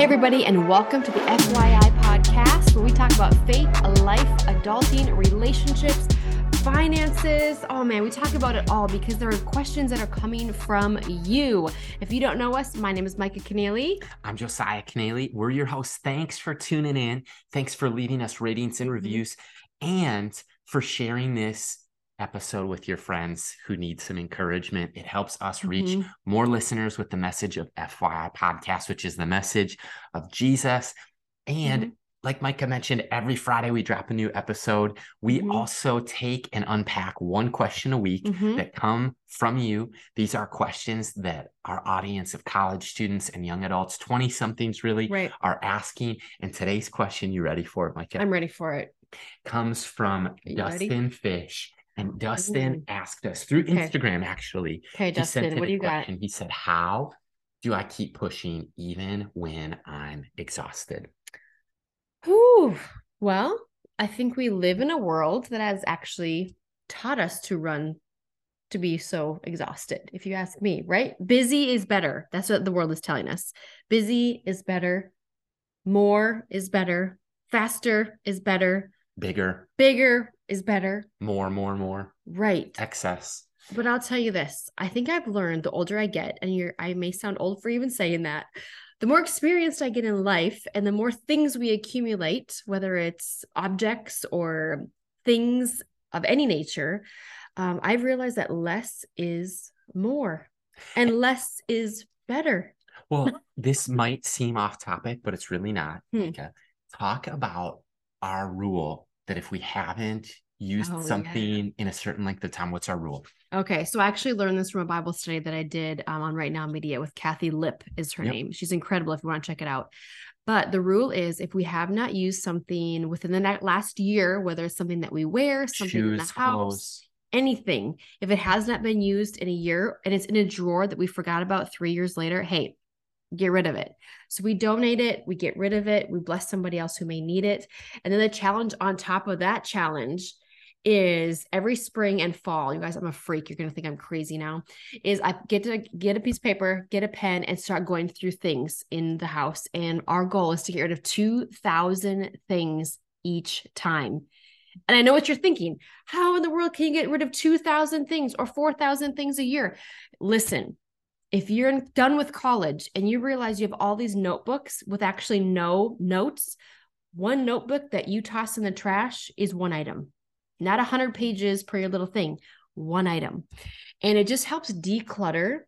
Hey, everybody, and welcome to the FYI podcast where we talk about faith, life, adulting, relationships, finances. Oh man, we talk about it all because there are questions that are coming from you. If you don't know us, my name is Micah Kennealy. I'm Josiah Kennealy. We're your hosts. Thanks for tuning in. Thanks for leaving us ratings and Mhm. reviews and for sharing this episode with your friends who need some encouragement. It helps us reach Mhm. more listeners with the message of FYI podcast, which is the message of Jesus. And Mhm. like Micah mentioned, every Friday we drop a new episode. We Mhm. also take and unpack one question a week Mhm. that come from you. These are questions that our audience of college students and young adults, 20 somethings really, Right. are asking. And today's question, you ready for it, Micah? I'm ready for it. comes from ready? Dustin Fish. And Dustin Ooh. asked us through Okay. Instagram, actually. Okay, Dustin, in what a do you got? question. He said, How do I keep pushing even when I'm exhausted? Whew. Well, I think we live in a world that has actually taught us to run to be so exhausted, if you ask me, right? Busy is better. That's what the world is telling us. Busy is better. More is better. Faster is better. Bigger, Bigger is better. more, more, more, Right. excess. But I'll tell you this. I think I've learned the older I get, and you're I may sound old for even saying that, the more experienced I get in life and the more things we accumulate, whether it's objects or things of any nature, um, I've realized that less is more and less is better. Well, this might seem off topic, but it's really not. Hmm. Talk about our rule that if we haven't used Oh, yeah. something in a certain length of time, what's our rule? Okay, so I actually learned this from a Bible study that I did um, on Right Now Media with Kathi Lipp is her Yep. name. She's incredible if you want to check it out. But the rule is if we have not used something within the last year, whether it's something that we wear, something in the house, clothes. anything, if it has not been used in a year and it's in a drawer that we forgot about three years later, hey, get rid of it. So we donate it, we get rid of it, we bless somebody else who may need it. And then the challenge on top of that challenge is every spring and fall. You guys, I'm a freak. You're to think I'm crazy now. Is I get to get a piece of paper, get a pen, and start going through things in the house. And our goal is to get rid of 2,000 things each time. And I know what you're thinking. How in the world can you get rid of 2,000 things or 4,000 things a year? Listen, if you're done with college and you realize you have all these notebooks with actually no notes, one notebook that you toss in the trash is one item, not 100 pages per your little thing, one item. And it just helps declutter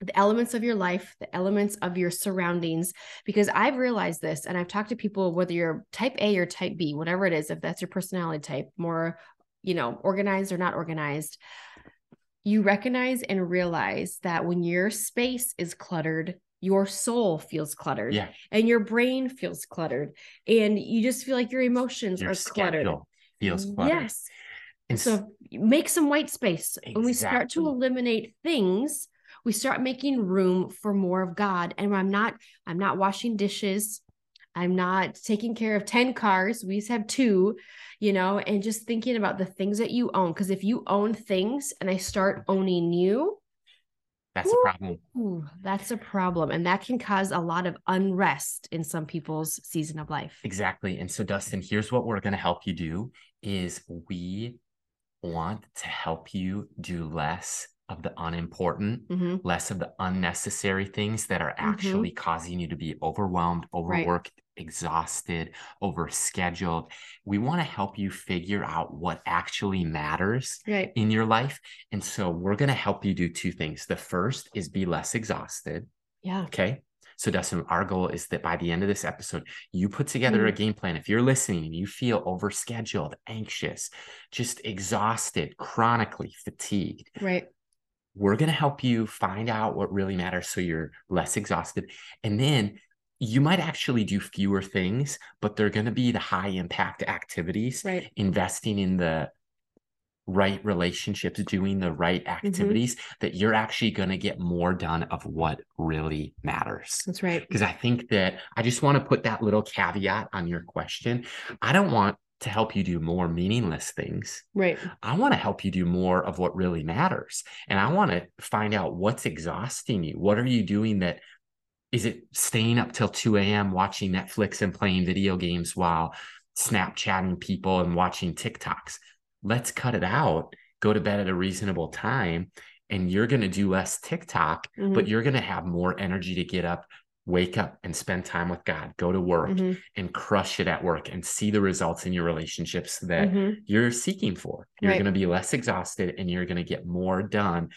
the elements of your life, the elements of your surroundings. Because I've realized this, and I've talked to people, whether you're type A or type B, whatever it is, if that's your personality type, more, you know, organized or not organized, you recognize and realize that when your space is cluttered, your soul feels cluttered Yeah. and your brain feels cluttered and you just feel like your emotions Your are cluttered. feels cluttered. Yes. And So make some white space. When we start to eliminate things, we start making room for more of God. And I'm not, I'm not washing dishes. I'm not taking care of 10 cars. We just have two, you know, and just thinking about the things that you own. Because if you own things and I start owning you, that's a problem. ooh, that's a problem. And that can cause a lot of unrest in some people's season of life. Exactly. And so, Dustin, here's what we're going to help you do is we want to help you do less of the unimportant, hmm less of the unnecessary things that are actually causing you to be overwhelmed, overworked, exhausted, overscheduled. We want to help you figure out what actually matters Right. in your life. And so we're going to help you do two things. The first is be less exhausted. Yeah. Okay. So, Dustin, our goal is that by the end of this episode, you put together a mm-hmm. game plan. If you're listening and you feel overscheduled, anxious, just exhausted, chronically fatigued, Right. we're going to help you find out what really matters so you're less exhausted. And then you might actually do fewer things, but they're going to be the high impact activities, Right. investing in the right relationships, doing the right mm-hmm. activities that you're actually going to get more done of what really matters. That's right. Because I think that I just want to put that little caveat on your question. I don't want to help you do more meaningless things. Right. I want to help you do more of what really matters. And I want to find out what's exhausting you. What are you doing that is it staying up till 2 a.m. watching Netflix and playing video games while Snapchatting people and watching TikToks? Let's cut it out. Go to bed at a reasonable time and you're going to do less TikTok, mm-hmm. but you're going to have more energy to get up, wake up and spend time with God, go to work mm-hmm. and crush it at work and see the results in your relationships that mm-hmm. you're seeking for. You're right. going to be less exhausted and you're going to get more done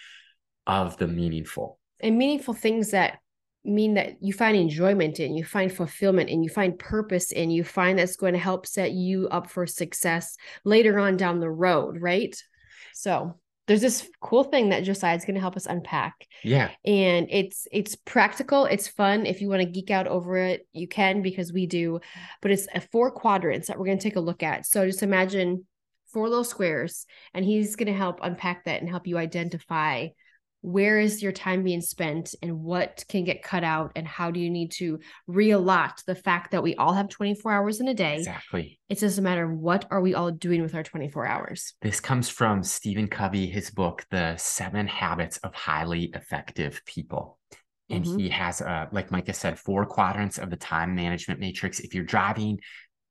of the meaningful. And meaningful things that mean that you find enjoyment in, you find fulfillment and you find purpose in, you find that's going to help set you up for success later on down the road, right? So there's this cool thing that Josiah is going to help us unpack. Yeah. And it's it's practical, it's fun. If you want to geek out over it, you can because we do. But it's a four quadrants that we're going to take a look at. So just imagine four little squares and he's going to help unpack that and help you identify where is your time being spent and what can get cut out and how do you need to reallot the fact that we all have 24 hours in a day? Exactly. It's just a matter of what are we all doing with our 24 hours? This comes from stephen covey his book the seven habits of highly effective people. And mm-hmm. he has uh, like micah said four quadrants of the time management matrix. If you're driving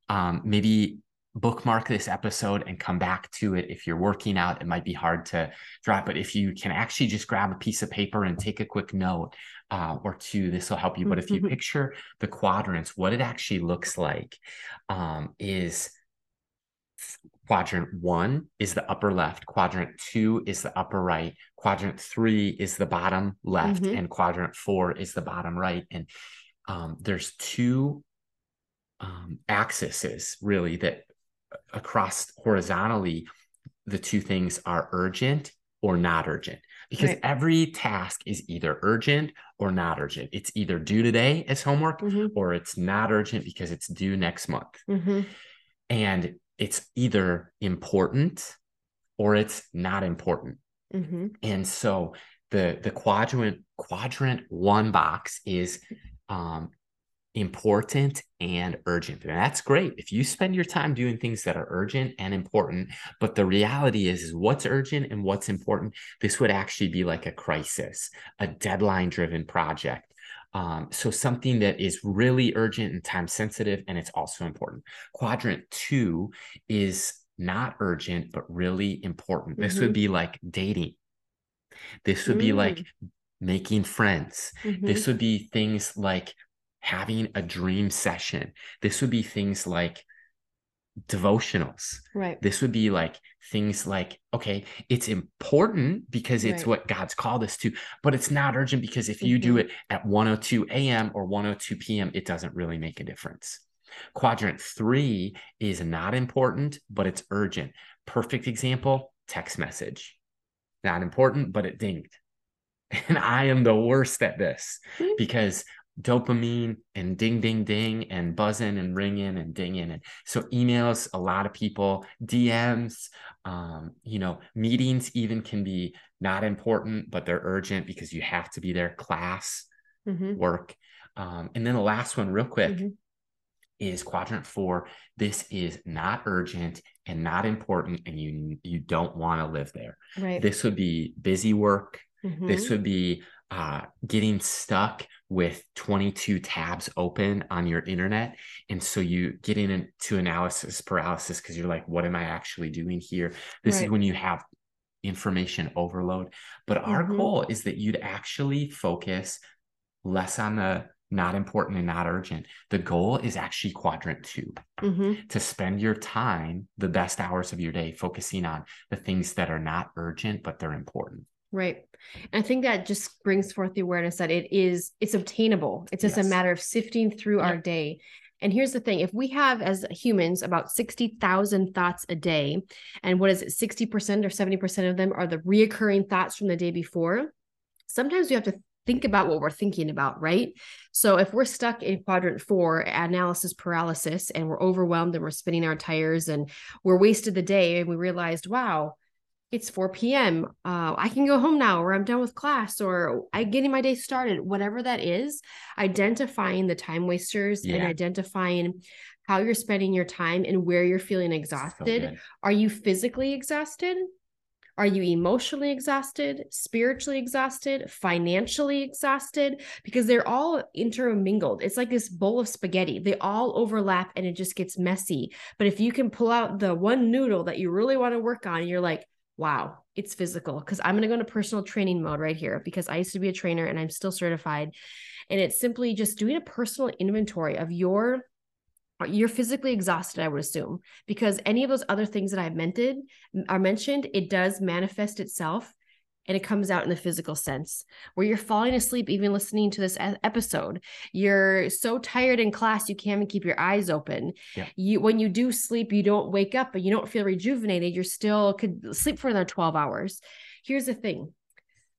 um, maybe bookmark this episode and come back to it. If you're working out, it might be hard to drop, but if you can actually just grab a piece of paper and take a quick note uh, or two, this will help you. But if you mm-hmm. picture the quadrants, what it actually looks like um, is quadrant one is the upper left, quadrant two is the upper right, quadrant three is the bottom left, mm-hmm. and quadrant four is the bottom right. And um, there's two um, axes really that across horizontally, the two things are urgent or not urgent because right. every task is either urgent or not urgent. It's either due today as homework mm-hmm. or it's not urgent because it's due next month. Mm-hmm. And it's either important or it's not important. Mm-hmm. And so the the quadrant quadrant one box is um, important and urgent. And that's great. If you spend your time doing things that are urgent and important, but the reality is, is what's urgent and what's important, this would actually be like a crisis, a deadline driven project. Um, so something that is really urgent and time sensitive, and it's also important. Quadrant two is not urgent, but really important. This mm-hmm. would be like dating. This would mm. be like mm. making friends. Mm-hmm. This would be things like having a dream session. This would be things like devotionals. Right. This would be like things like, okay, it's important because it's right. what God's called us to, but it's not urgent because if you mm-hmm. do it at 102 a.m. or 102 p.m., it doesn't really make a difference. Quadrant three is not important, but it's urgent. Perfect example text message. Not important, but it dinged. And I am the worst at this because dopamine and ding ding ding and buzzing and ringing and dinging. And so emails a lot of people dms um, you know meetings even can be not important but they're urgent because you have to be there. Class mm-hmm. work. Um, and then the last one real quick mm-hmm. is quadrant four. This is not urgent and not important and you you don't want to live there. Right. This would be busy work. Mm-hmm. this would be uh, getting stuck with 22 tabs open on your internet. And so you get into analysis paralysis because you're like, what am I actually doing here? This right. is when you have information overload. But mm-hmm. our goal is that you'd actually focus less on the not important and not urgent. The goal is actually quadrant 2 mm-hmm. to spend your time, the best hours of your day, focusing on the things that are not urgent, but they're important. Right. And I think that just brings forth the awareness that it is it's obtainable. It's just yes. a matter of sifting through our day. And here's the thing, if we have as humans about 60,000 thoughts a day, and what is it 60% or 70% of them are the reoccurring thoughts from the day before, sometimes we have to think about what we're thinking about, right? So if we're stuck in quadrant 4, analysis paralysis and we're overwhelmed and we're spinning our tires and we're wasted the day and we realized, wow, it's 4 p.m. Uh, I can go home now, or I'm done with class, or I'm getting my day started, whatever that is, identifying the time wasters yeah. and identifying how you're spending your time and where you're feeling exhausted. So Are you physically exhausted? Are you emotionally exhausted, spiritually exhausted, financially exhausted? Because they're all intermingled. It's like this bowl of spaghetti. They all overlap and it just gets messy. But if you can pull out the one noodle that you really want to work on, you're like, wow, it's physical. Because I'm going to go into personal training mode right here because I used to be a trainer and I'm still certified. And it's simply just doing a personal inventory of your you're physically exhausted i would assume because any of those other things that i've mentioned are mentioned it does manifest itself and it comes out in the physical sense where you're falling asleep even listening to this episode you're so tired in class you can't even keep your eyes open yeah. you when you do sleep you don't wake up but you don't feel rejuvenated you're still could sleep for another 12 hours here's the thing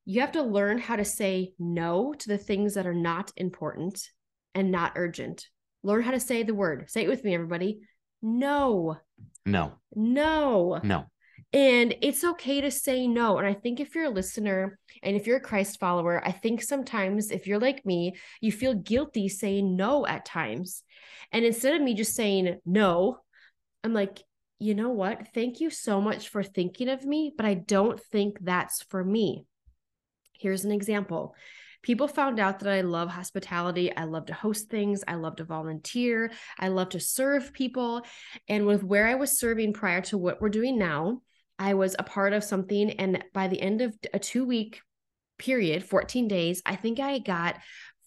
you have to learn how to say no to the things that are not important and not urgent Learn how to say the word. Say it with me, everybody. No. No. No. No. And it's okay to say no. And I think if you're a listener and if you're a Christ follower, I think sometimes if you're like me, you feel guilty saying no at times. And instead of me just saying no, I'm like, you know what? Thank you so much for thinking of me, but I don't think that's for me. Here's an example people found out that I love hospitality. I love to host things. I love to volunteer. I love to serve people. And with where I was serving prior to what we're doing now, I was a part of something. And by the end of a two week period, 14 days, I think I got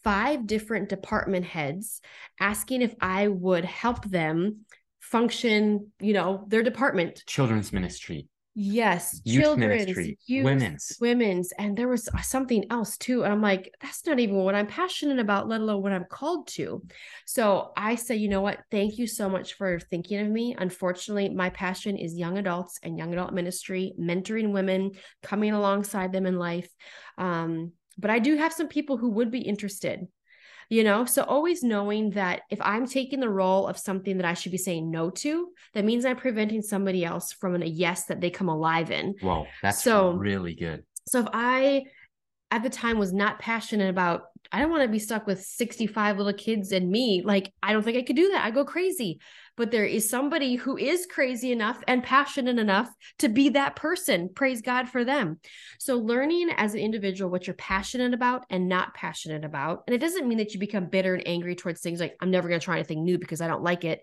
five different department heads asking if I would help them function, you know, their department. Children's ministry Yes, youth children's, ministry, youth, women's, women's, and there was something else too. And I'm like, that's not even what I'm passionate about, let alone what I'm called to. So I say, you know what? Thank you so much for thinking of me. Unfortunately, my passion is young adults and young adult ministry, mentoring women, coming alongside them in life. Um, but I do have some people who would be interested you know? So always knowing that if i'm taking the role of something that i should be saying no to that means i'm preventing somebody else from a yes that they come alive in. Wow that's so really good. so if i at the time was not passionate about i don't want to be stuck with 65 little kids and me like i don't think i could do that i go crazy but there is somebody who is crazy enough and passionate enough to be that person. Praise God for them. So, learning as an individual what you're passionate about and not passionate about. And it doesn't mean that you become bitter and angry towards things like, I'm never going to try anything new because I don't like it.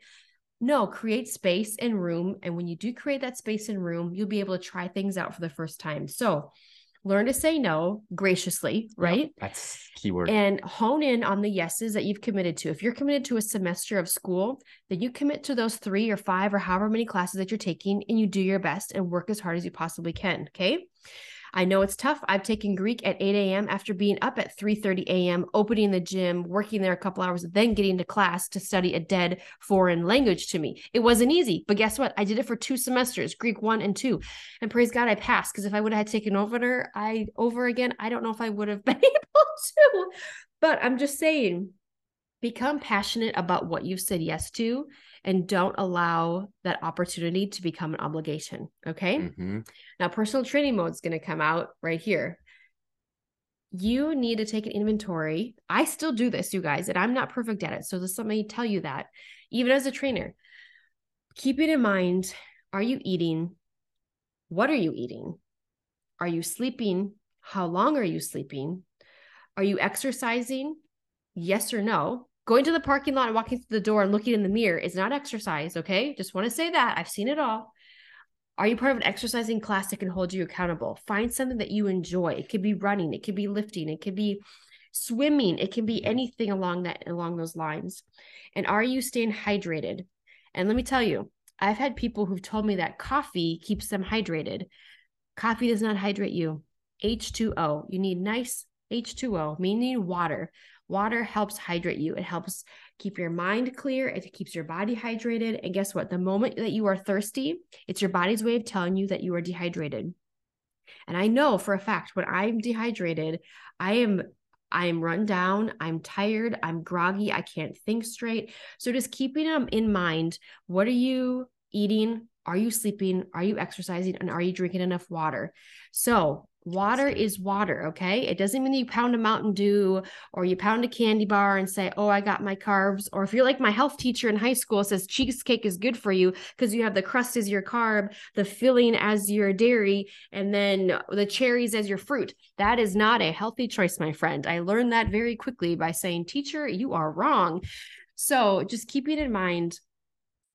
No, create space and room. And when you do create that space and room, you'll be able to try things out for the first time. So, learn to say no graciously, right? Yep, that's keyword. And hone in on the yeses that you've committed to. If you're committed to a semester of school, then you commit to those three or five or however many classes that you're taking and you do your best and work as hard as you possibly can. Okay. I know it's tough. I've taken Greek at 8 a.m. after being up at 3:30 a.m., opening the gym, working there a couple hours, then getting to class to study a dead foreign language to me. It wasn't easy, but guess what? I did it for two semesters, Greek one and two, and praise God, I passed. Because if I would have taken over, I over again, I don't know if I would have been able to. But I'm just saying, become passionate about what you've said yes to and don't allow that opportunity to become an obligation. Okay. Mm-hmm. Now, personal training mode is going to come out right here. You need to take an inventory. I still do this, you guys, and I'm not perfect at it. So, just let me tell you that, even as a trainer, keeping in mind are you eating? What are you eating? Are you sleeping? How long are you sleeping? Are you exercising? Yes or no? Going to the parking lot and walking through the door and looking in the mirror is not exercise, okay? Just want to say that. I've seen it all. Are you part of an exercising class that can hold you accountable? Find something that you enjoy. It could be running, it could be lifting, it could be swimming, it can be anything along that along those lines. And are you staying hydrated? And let me tell you, I've had people who've told me that coffee keeps them hydrated. Coffee does not hydrate you. H2O. You need nice H2O, meaning water. Water helps hydrate you. It helps keep your mind clear. It keeps your body hydrated. And guess what? The moment that you are thirsty, it's your body's way of telling you that you are dehydrated. And I know for a fact when I'm dehydrated, I am I am run down, I'm tired, I'm groggy, I can't think straight. So just keeping them in mind, what are you eating? Are you sleeping? Are you exercising? And are you drinking enough water? So Water is water, okay? It doesn't mean you pound a Mountain Dew or you pound a candy bar and say, "Oh, I got my carbs." Or if you're like my health teacher in high school says cheesecake is good for you because you have the crust as your carb, the filling as your dairy, and then the cherries as your fruit. That is not a healthy choice, my friend. I learned that very quickly by saying, "Teacher, you are wrong." So, just keeping in mind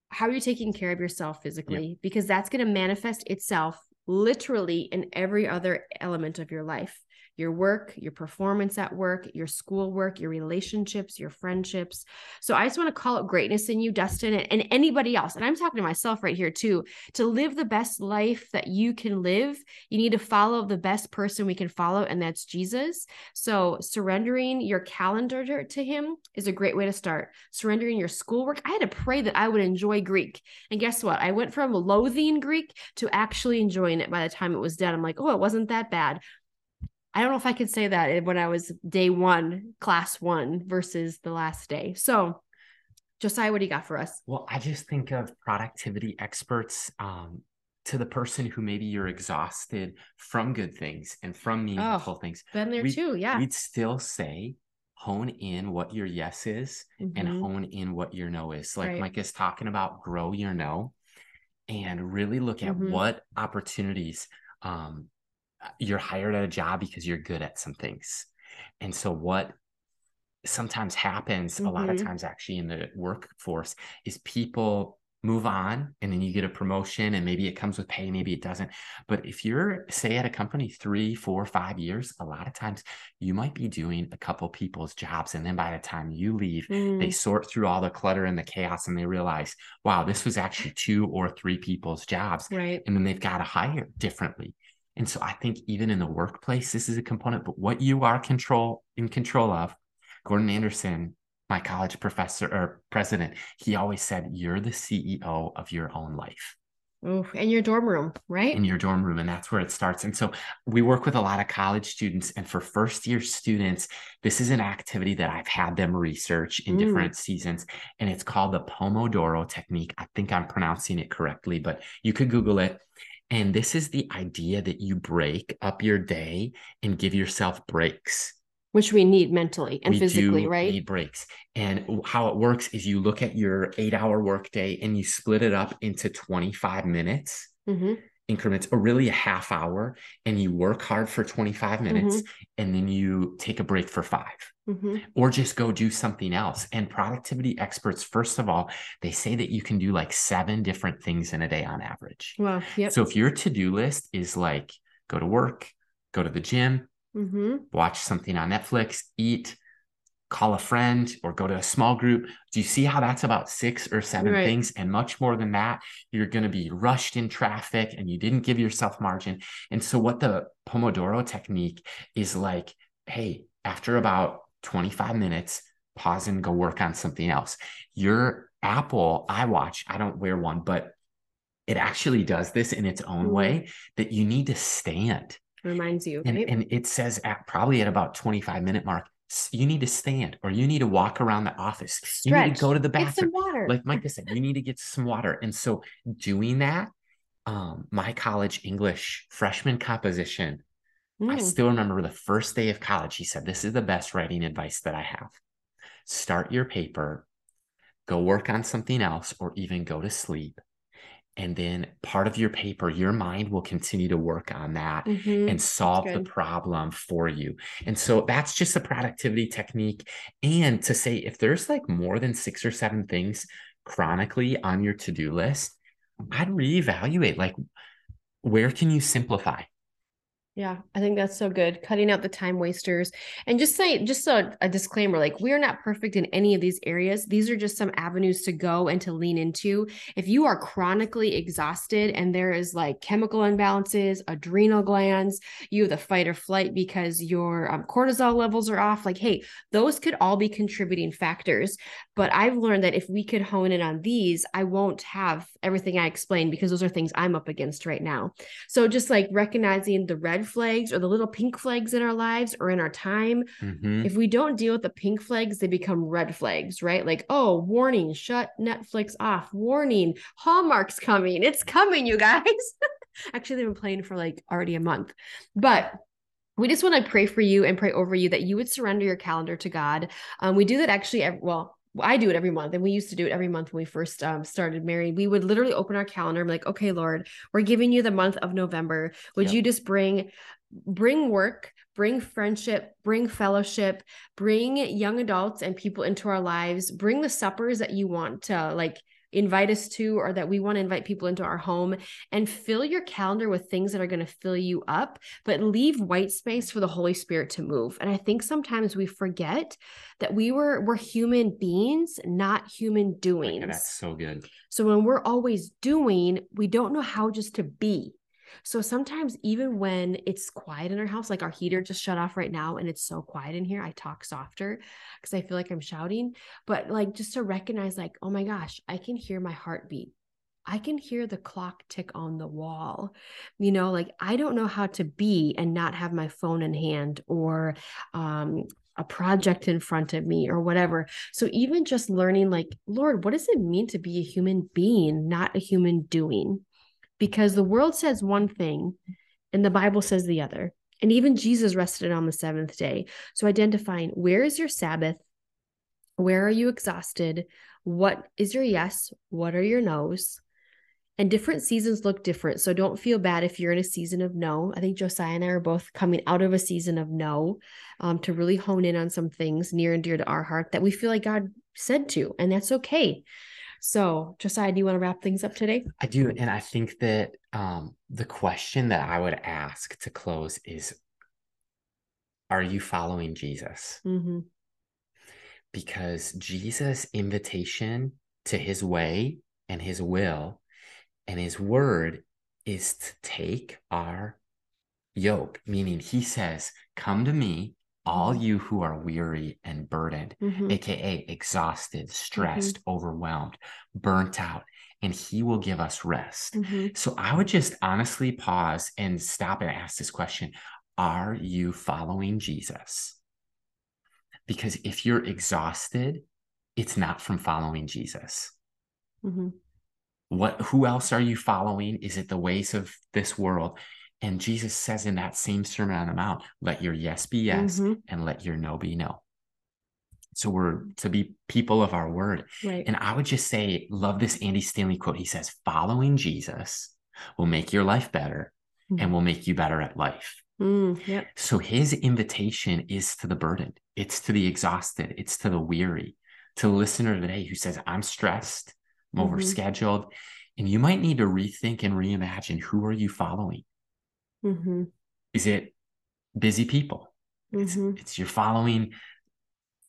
how you're taking care of yourself physically yep. because that's going to manifest itself literally in every other element of your life your work, your performance at work, your school work, your relationships, your friendships. So I just want to call out greatness in you, Dustin, and, and anybody else. And I'm talking to myself right here too. To live the best life that you can live, you need to follow the best person we can follow, and that's Jesus. So surrendering your calendar to him is a great way to start. Surrendering your schoolwork. I had to pray that I would enjoy Greek. And guess what? I went from loathing Greek to actually enjoying it by the time it was done. I'm like, oh, it wasn't that bad. I don't know if I could say that when I was day one, class one versus the last day. So, Josiah, what do you got for us? Well, I just think of productivity experts um, to the person who maybe you're exhausted from good things and from meaningful oh, things. Been there we, too, yeah. We'd still say hone in what your yes is mm-hmm. and hone in what your no is. Like right. Mike is talking about, grow your no and really look at mm-hmm. what opportunities um, you're hired at a job because you're good at some things. And so what sometimes happens mm-hmm. a lot of mm-hmm. times actually in the workforce is people move on and then you get a promotion and maybe it comes with pay maybe it doesn't but if you're say at a company three four five years a lot of times you might be doing a couple people's jobs and then by the time you leave mm. they sort through all the clutter and the chaos and they realize wow this was actually two or three people's jobs right and then they've got to hire differently and so I think even in the workplace, this is a component, but what you are control in control of, Gordon Anderson, my college professor or president, he always said, You're the CEO of your own life. Ooh, in your dorm room, right? In your dorm room. And that's where it starts. And so we work with a lot of college students. And for first year students, this is an activity that I've had them research in mm. different seasons. And it's called the Pomodoro technique. I think I'm pronouncing it correctly, but you could Google it. And this is the idea that you break up your day and give yourself breaks. Which we need mentally and we physically, right? We need breaks. And how it works is you look at your eight hour workday and you split it up into 25 minutes. Mm-hmm increments or really a half hour and you work hard for 25 minutes mm-hmm. and then you take a break for 5 mm-hmm. or just go do something else and productivity experts first of all they say that you can do like seven different things in a day on average wow yep. so if your to-do list is like go to work go to the gym mm-hmm. watch something on netflix eat call a friend or go to a small group. Do you see how that's about six or seven right. things? And much more than that, you're going to be rushed in traffic and you didn't give yourself margin. And so, what the Pomodoro technique is like, hey, after about 25 minutes, pause and go work on something else. Your Apple iWatch, I don't wear one, but it actually does this in its own mm-hmm. way that you need to stand. Reminds you. And, right? and it says at probably at about 25 minute mark, you need to stand or you need to walk around the office. Stretch. You need to go to the bathroom. Like Micah said, you need to get some water. And so doing that, um, my college English freshman composition, mm. I still remember the first day of college. He said, This is the best writing advice that I have. Start your paper, go work on something else, or even go to sleep and then part of your paper your mind will continue to work on that mm-hmm. and solve the problem for you. And so that's just a productivity technique. And to say if there's like more than six or seven things chronically on your to-do list i'd reevaluate like where can you simplify yeah, I think that's so good. Cutting out the time wasters. And just say, just so a disclaimer like, we are not perfect in any of these areas. These are just some avenues to go and to lean into. If you are chronically exhausted and there is like chemical imbalances, adrenal glands, you have the fight or flight because your um, cortisol levels are off, like, hey, those could all be contributing factors. But I've learned that if we could hone in on these, I won't have everything I explained because those are things I'm up against right now. So just like recognizing the red flags or the little pink flags in our lives or in our time, mm-hmm. if we don't deal with the pink flags, they become red flags, right? Like, oh, warning, shut Netflix off. Warning, Hallmark's coming. It's coming, you guys. Actually, they've been playing for like already a month. But we just want to pray for you and pray over you that you would surrender your calendar to God. Um, we do that actually, well, I do it every month, and we used to do it every month when we first um, started married. We would literally open our calendar and be like, "Okay, Lord, we're giving you the month of November. Would yep. you just bring bring work, bring friendship, bring fellowship, bring young adults and people into our lives, bring the suppers that you want to like invite us to or that we want to invite people into our home and fill your calendar with things that are going to fill you up but leave white space for the holy spirit to move. And i think sometimes we forget that we were we're human beings not human doings that's so good. So when we're always doing we don't know how just to be so sometimes, even when it's quiet in our house, like our heater just shut off right now and it's so quiet in here, I talk softer because I feel like I'm shouting. But like just to recognize, like, oh my gosh, I can hear my heartbeat. I can hear the clock tick on the wall. You know, like I don't know how to be and not have my phone in hand or um, a project in front of me or whatever. So even just learning, like, Lord, what does it mean to be a human being, not a human doing? Because the world says one thing and the Bible says the other. And even Jesus rested on the seventh day. So identifying where is your Sabbath? Where are you exhausted? What is your yes? What are your no's? And different seasons look different. So don't feel bad if you're in a season of no. I think Josiah and I are both coming out of a season of no um, to really hone in on some things near and dear to our heart that we feel like God said to. And that's okay. So, Josiah, do you want to wrap things up today? I do. And I think that um, the question that I would ask to close is Are you following Jesus? Mm-hmm. Because Jesus' invitation to his way and his will and his word is to take our yoke, meaning he says, Come to me, all mm-hmm. you who are weary and burdened, mm-hmm. aka exhausted, stressed, mm-hmm. overwhelmed, burnt out, and he will give us rest. Mm-hmm. So I would just honestly pause and stop and ask this question Are you following Jesus? Because if you're exhausted, it's not from following Jesus. Mm-hmm. What who else are you following? Is it the ways of this world? And Jesus says in that same Sermon on the Mount, let your yes be yes mm-hmm. and let your no be no. So we're to be people of our word. Right. And I would just say, love this Andy Stanley quote. He says, following Jesus will make your life better mm-hmm. and will make you better at life. Mm, yep. So his invitation is to the burdened, it's to the exhausted, it's to the weary, to the listener today who says, I'm stressed, I'm mm-hmm. overscheduled. And you might need to rethink and reimagine who are you following? Mm-hmm. Is it busy people? Mm-hmm. It's, it's you're following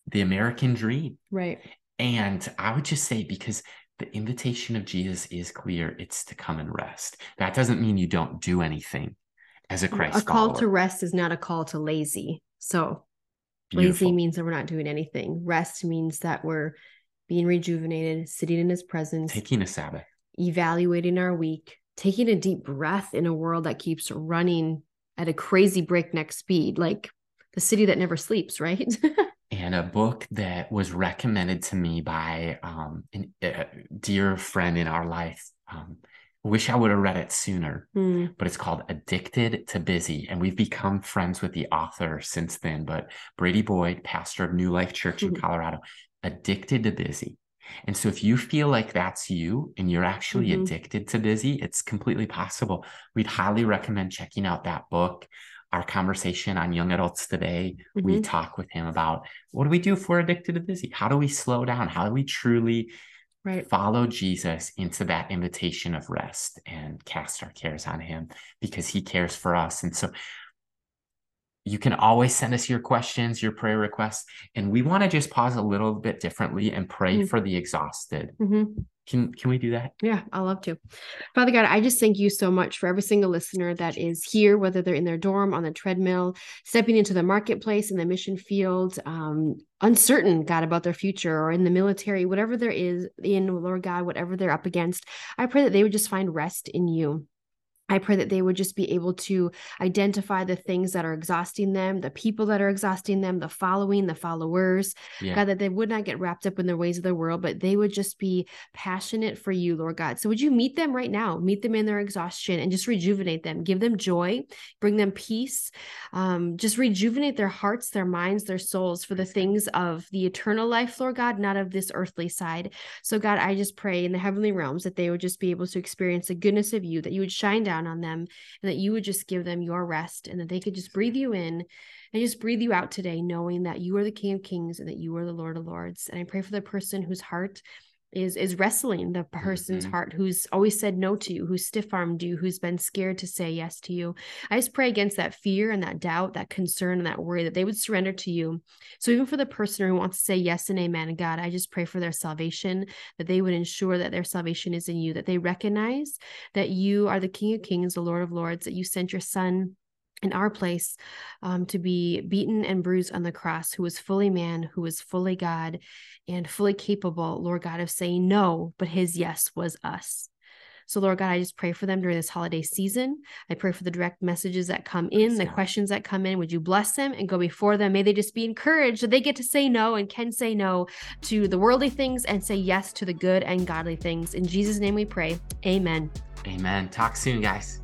the American dream. Right. And I would just say, because the invitation of Jesus is clear, it's to come and rest. That doesn't mean you don't do anything as a Christ. A call to rest is not a call to lazy. So Beautiful. lazy means that we're not doing anything. Rest means that we're being rejuvenated, sitting in his presence, taking a Sabbath, evaluating our week, taking a deep breath in a world that keeps running at a crazy breakneck speed, like the city that never sleeps, right? and a book that was recommended to me by um, an, a dear friend in our life. Um, wish I would have read it sooner, mm. but it's called Addicted to Busy. And we've become friends with the author since then. But Brady Boyd, pastor of New Life Church in mm-hmm. Colorado, Addicted to Busy. And so if you feel like that's you and you're actually mm-hmm. addicted to busy, it's completely possible. We'd highly recommend checking out that book. Our conversation on young adults today, mm-hmm. we talk with him about what do we do if we're addicted to busy? How do we slow down? How do we truly right. follow Jesus into that invitation of rest and cast our cares on him because he cares for us? And so you can always send us your questions, your prayer requests, and we want to just pause a little bit differently and pray mm-hmm. for the exhausted. Mm-hmm. Can can we do that? Yeah, I love to. Father God, I just thank you so much for every single listener that is here, whether they're in their dorm, on the treadmill, stepping into the marketplace, in the mission field, um, uncertain, God, about their future, or in the military, whatever there is in Lord God, whatever they're up against. I pray that they would just find rest in you. I pray that they would just be able to identify the things that are exhausting them, the people that are exhausting them, the following, the followers. Yeah. God, that they would not get wrapped up in the ways of the world, but they would just be passionate for you, Lord God. So would you meet them right now? Meet them in their exhaustion and just rejuvenate them, give them joy, bring them peace, um, just rejuvenate their hearts, their minds, their souls for the things of the eternal life, Lord God, not of this earthly side. So, God, I just pray in the heavenly realms that they would just be able to experience the goodness of you, that you would shine down down on them and that you would just give them your rest and that they could just breathe you in and just breathe you out today, knowing that you are the King of Kings and that you are the Lord of Lords. And I pray for the person whose heart is is wrestling the person's mm-hmm. heart who's always said no to you who's stiff-armed you who's been scared to say yes to you i just pray against that fear and that doubt that concern and that worry that they would surrender to you so even for the person who wants to say yes and amen and god i just pray for their salvation that they would ensure that their salvation is in you that they recognize that you are the king of kings the lord of lords that you sent your son in our place um, to be beaten and bruised on the cross, who was fully man, who was fully God, and fully capable, Lord God, of saying no, but his yes was us. So, Lord God, I just pray for them during this holiday season. I pray for the direct messages that come in, the questions that come in. Would you bless them and go before them? May they just be encouraged that they get to say no and can say no to the worldly things and say yes to the good and godly things. In Jesus' name we pray. Amen. Amen. Talk soon, guys.